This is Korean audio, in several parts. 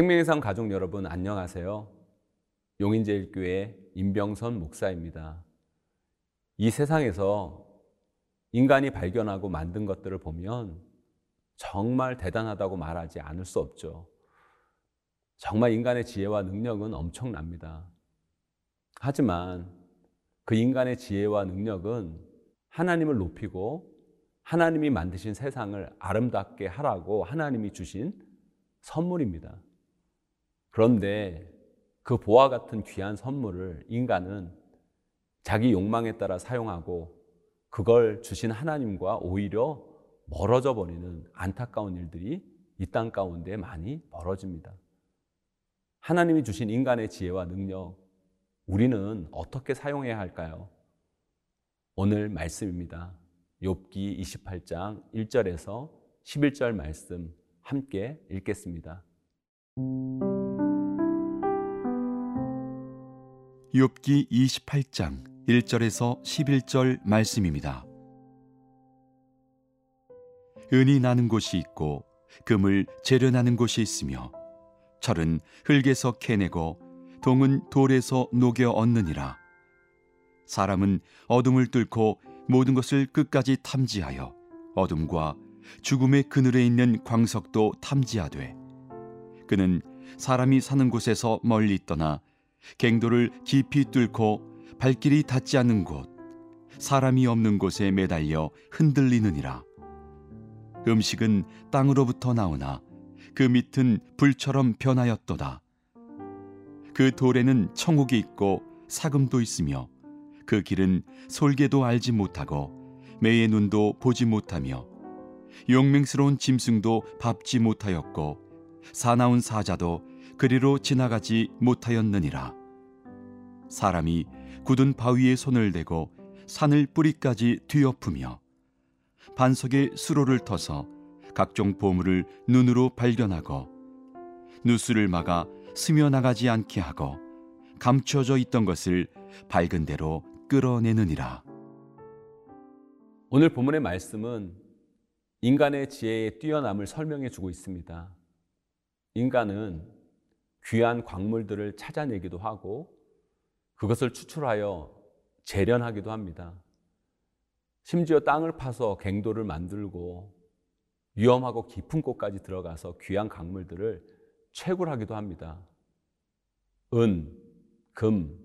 생명의 상 가족 여러분 안녕하세요. 용인제일교회 임병선 목사입니다. 이 세상에서 인간이 발견하고 만든 것들을 보면 정말 대단하다고 말하지 않을 수 없죠. 정말 인간의 지혜와 능력은 엄청납니다. 하지만 그 인간의 지혜와 능력은 하나님을 높이고 하나님이 만드신 세상을 아름답게 하라고 하나님이 주신 선물입니다. 그런데 그 보화 같은 귀한 선물을 인간은 자기 욕망에 따라 사용하고 그걸 주신 하나님과 오히려 멀어져 버리는 안타까운 일들이 이 땅 가운데 많이 벌어집니다. 하나님이 주신 인간의 지혜와 능력, 우리는 어떻게 사용해야 할까요? 오늘 말씀입니다. 욥기 28장 1절에서 11절 말씀 함께 읽겠습니다. 욥기 28장 1절에서 11절 말씀입니다. 은이 나는 곳이 있고 금을 재련하는 곳이 있으며 철은 흙에서 캐내고 동은 돌에서 녹여 얻느니라. 사람은 어둠을 뚫고 모든 것을 끝까지 탐지하여 어둠과 죽음의 그늘에 있는 광석도 탐지하되 그는 사람이 사는 곳에서 멀리 떠나 갱도를 깊이 뚫고 발길이 닿지 않는 곳, 사람이 없는 곳에 매달려 흔들리느니라. 음식은 땅으로부터 나오나 그 밑은 불처럼 변하였도다. 그 돌에는 청옥이 있고 사금도 있으며 그 길은 솔개도 알지 못하고 매의 눈도 보지 못하며 용맹스러운 짐승도 밟지 못하였고 사나운 사자도 그리로 지나가지 못하였느니라. 사람이 굳은 바위에 손을 대고 산을 뿌리까지 뒤엎으며 반석에 수로를 터서 각종 보물을 눈으로 발견하고 누수를 막아 스며 나가지 않게 하고 감춰져 있던 것을 밝은 대로 끌어내느니라. 오늘 본문의 말씀은 인간의 지혜의 뛰어남을 설명해 주고 있습니다. 인간은 귀한 광물들을 찾아내기도 하고 그것을 추출하여 재련하기도 합니다. 심지어 땅을 파서 갱도를 만들고 위험하고 깊은 곳까지 들어가서 귀한 광물들을 채굴하기도 합니다. 은, 금,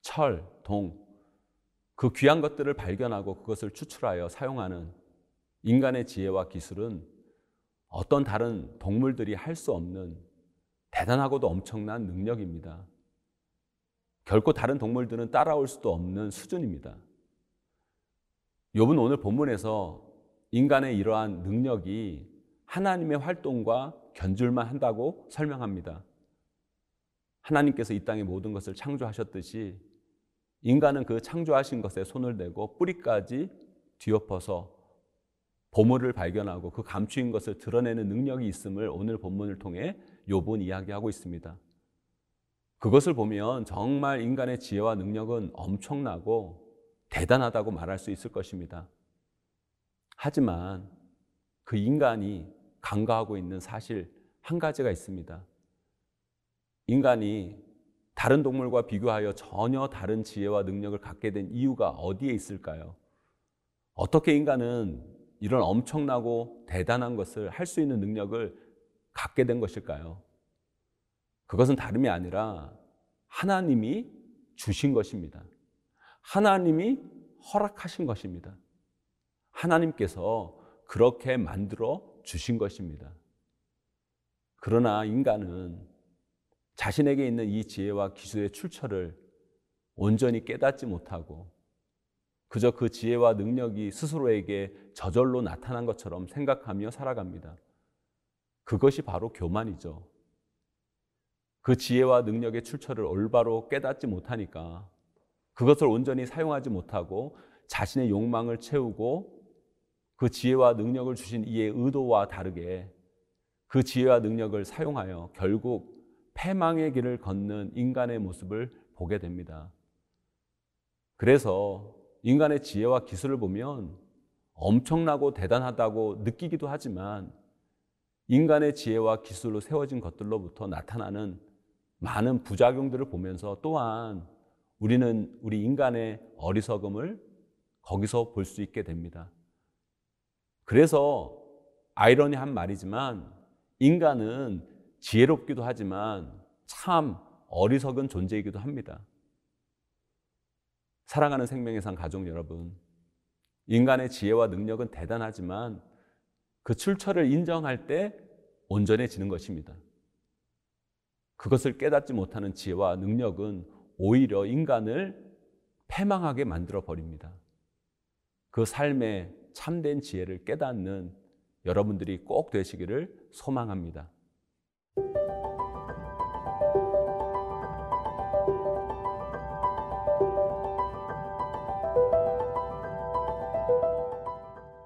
철, 동, 그 귀한 것들을 발견하고 그것을 추출하여 사용하는 인간의 지혜와 기술은 어떤 다른 동물들이 할 수 없는 대단하고도 엄청난 능력입니다. 결코 다른 동물들은 따라올 수도 없는 수준입니다. 욥은 오늘 본문에서 인간의 이러한 능력이 하나님의 활동과 견줄만 한다고 설명합니다. 하나님께서 이 땅의 모든 것을 창조하셨듯이 인간은 그 창조하신 것에 손을 대고 뿌리까지 뒤엎어서 보물을 발견하고 그 감추인 것을 드러내는 능력이 있음을 오늘 본문을 통해 욥은 이야기하고 있습니다. 그것을 보면 정말 인간의 지혜와 능력은 엄청나고 대단하다고 말할 수 있을 것입니다. 하지만 그 인간이 간과하고 있는 사실 한 가지가 있습니다. 인간이 다른 동물과 비교하여 전혀 다른 지혜와 능력을 갖게 된 이유가 어디에 있을까요? 어떻게 인간은 이런 엄청나고 대단한 것을 할 수 있는 능력을 갖게 된 것일까요? 그것은 다름이 아니라 하나님이 주신 것입니다. 하나님이 허락하신 것입니다. 하나님께서 그렇게 만들어 주신 것입니다. 그러나 인간은 자신에게 있는 이 지혜와 기술의 출처를 온전히 깨닫지 못하고 그저 그 지혜와 능력이 스스로에게 저절로 나타난 것처럼 생각하며 살아갑니다. 그것이 바로 교만이죠. 그 지혜와 능력의 출처를 올바로 깨닫지 못하니까 그것을 온전히 사용하지 못하고 자신의 욕망을 채우고 그 지혜와 능력을 주신 이의 의도와 다르게 그 지혜와 능력을 사용하여 결국 패망의 길을 걷는 인간의 모습을 보게 됩니다. 그래서 인간의 지혜와 기술을 보면 엄청나고 대단하다고 느끼기도 하지만 인간의 지혜와 기술로 세워진 것들로부터 나타나는 많은 부작용들을 보면서 또한 우리는 우리 인간의 어리석음을 거기서 볼 수 있게 됩니다. 그래서 아이러니한 말이지만 인간은 지혜롭기도 하지만 참 어리석은 존재이기도 합니다. 사랑하는 생명의 산 가족 여러분, 인간의 지혜와 능력은 대단하지만 그 출처를 인정할 때 온전해지는 것입니다. 그것을 깨닫지 못하는 지혜와 능력은 오히려 인간을 패망하게 만들어 버립니다. 그 삶의 참된 지혜를 깨닫는 여러분들이 꼭 되시기를 소망합니다.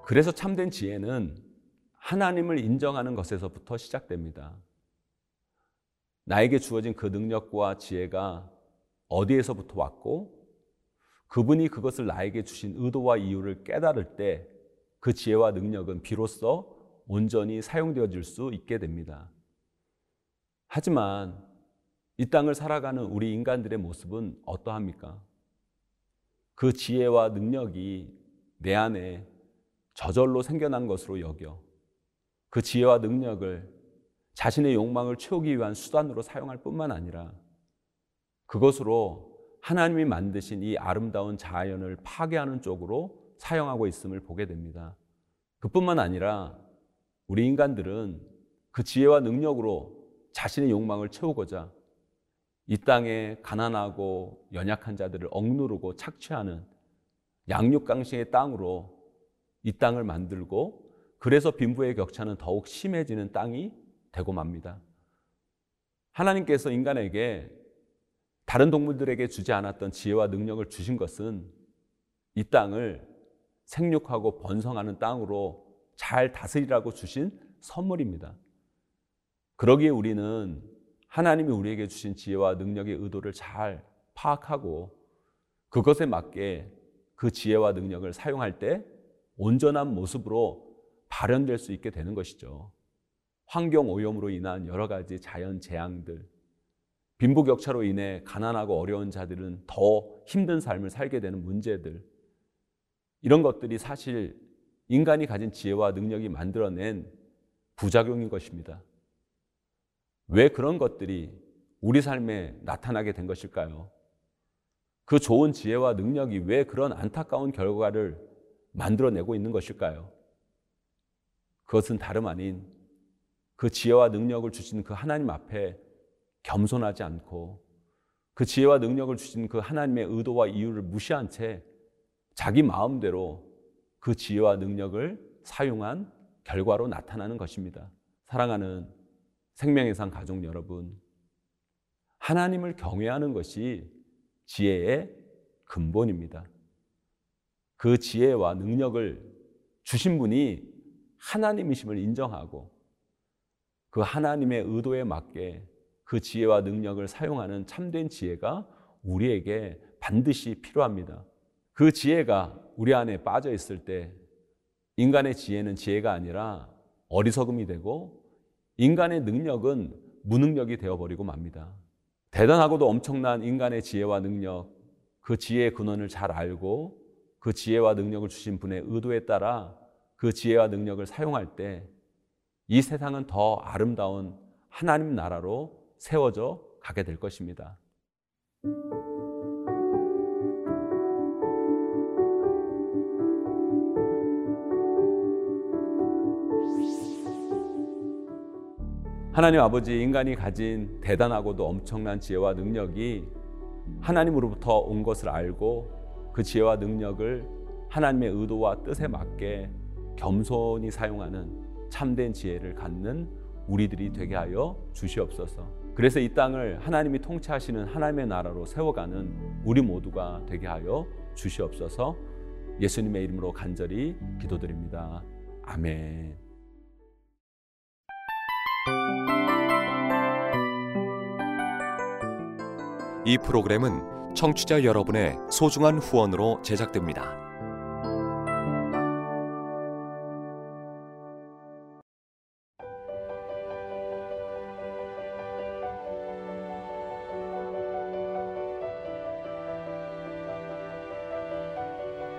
그래서 참된 지혜는 하나님을 인정하는 것에서부터 시작됩니다. 나에게 주어진 그 능력과 지혜가 어디에서부터 왔고 그분이 그것을 나에게 주신 의도와 이유를 깨달을 때 그 지혜와 능력은 비로소 온전히 사용되어질 수 있게 됩니다. 하지만 이 땅을 살아가는 우리 인간들의 모습은 어떠합니까? 그 지혜와 능력이 내 안에 저절로 생겨난 것으로 여겨 그 지혜와 능력을 자신의 욕망을 채우기 위한 수단으로 사용할 뿐만 아니라 그것으로 하나님이 만드신 이 아름다운 자연을 파괴하는 쪽으로 사용하고 있음을 보게 됩니다. 그뿐만 아니라 우리 인간들은 그 지혜와 능력으로 자신의 욕망을 채우고자 이 땅에 가난하고 연약한 자들을 억누르고 착취하는 양육강식의 땅으로 이 땅을 만들고 그래서 빈부의 격차는 더욱 심해지는 땅이 되고 맙니다. 하나님께서 인간에게 다른 동물들에게 주지 않았던 지혜와 능력을 주신 것은 이 땅을 생육하고 번성하는 땅으로 잘 다스리라고 주신 선물입니다. 그러기에 우리는 하나님이 우리에게 주신 지혜와 능력의 의도를 잘 파악하고 그것에 맞게 그 지혜와 능력을 사용할 때 온전한 모습으로 발현될 수 있게 되는 것이죠. 환경 오염으로 인한 여러 가지 자연 재앙들, 빈부격차로 인해 가난하고 어려운 자들은 더 힘든 삶을 살게 되는 문제들, 이런 것들이 사실 인간이 가진 지혜와 능력이 만들어낸 부작용인 것입니다. 왜 그런 것들이 우리 삶에 나타나게 된 것일까요? 그 좋은 지혜와 능력이 왜 그런 안타까운 결과를 만들어내고 있는 것일까요? 그것은 다름 아닌 그 지혜와 능력을 주신 그 하나님 앞에 겸손하지 않고 그 지혜와 능력을 주신 그 하나님의 의도와 이유를 무시한 채 자기 마음대로 그 지혜와 능력을 사용한 결과로 나타나는 것입니다. 사랑하는 생명의 상 가족 여러분, 하나님을 경외하는 것이 지혜의 근본입니다. 그 지혜와 능력을 주신 분이 하나님이심을 인정하고 그 하나님의 의도에 맞게 그 지혜와 능력을 사용하는 참된 지혜가 우리에게 반드시 필요합니다. 그 지혜가 우리 안에 빠져 있을 때 인간의 지혜는 지혜가 아니라 어리석음이 되고 인간의 능력은 무능력이 되어버리고 맙니다. 대단하고도 엄청난 인간의 지혜와 능력, 그 지혜의 근원을 잘 알고 그 지혜와 능력을 주신 분의 의도에 따라 그 지혜와 능력을 사용할 때 이 세상은 더 아름다운 하나님 나라로 세워져 가게 될 것입니다. 하나님 아버지 인간이 가진 대단하고도 엄청난 지혜와 능력이 하나님으로부터 온 것을 알고 그 지혜와 능력을 하나님의 의도와 뜻에 맞게 겸손히 사용하는 참된 지혜를 갖는 우리들이 되게 하여 주시옵소서. 그래서 이 땅을 하나님이 통치하시는 하나님의 나라로 세워가는 우리 모두가 되게 하여 주시옵소서. 예수님의 이름으로 간절히 기도드립니다. 아멘. 이 프로그램은 청취자 여러분의 소중한 후원으로 제작됩니다.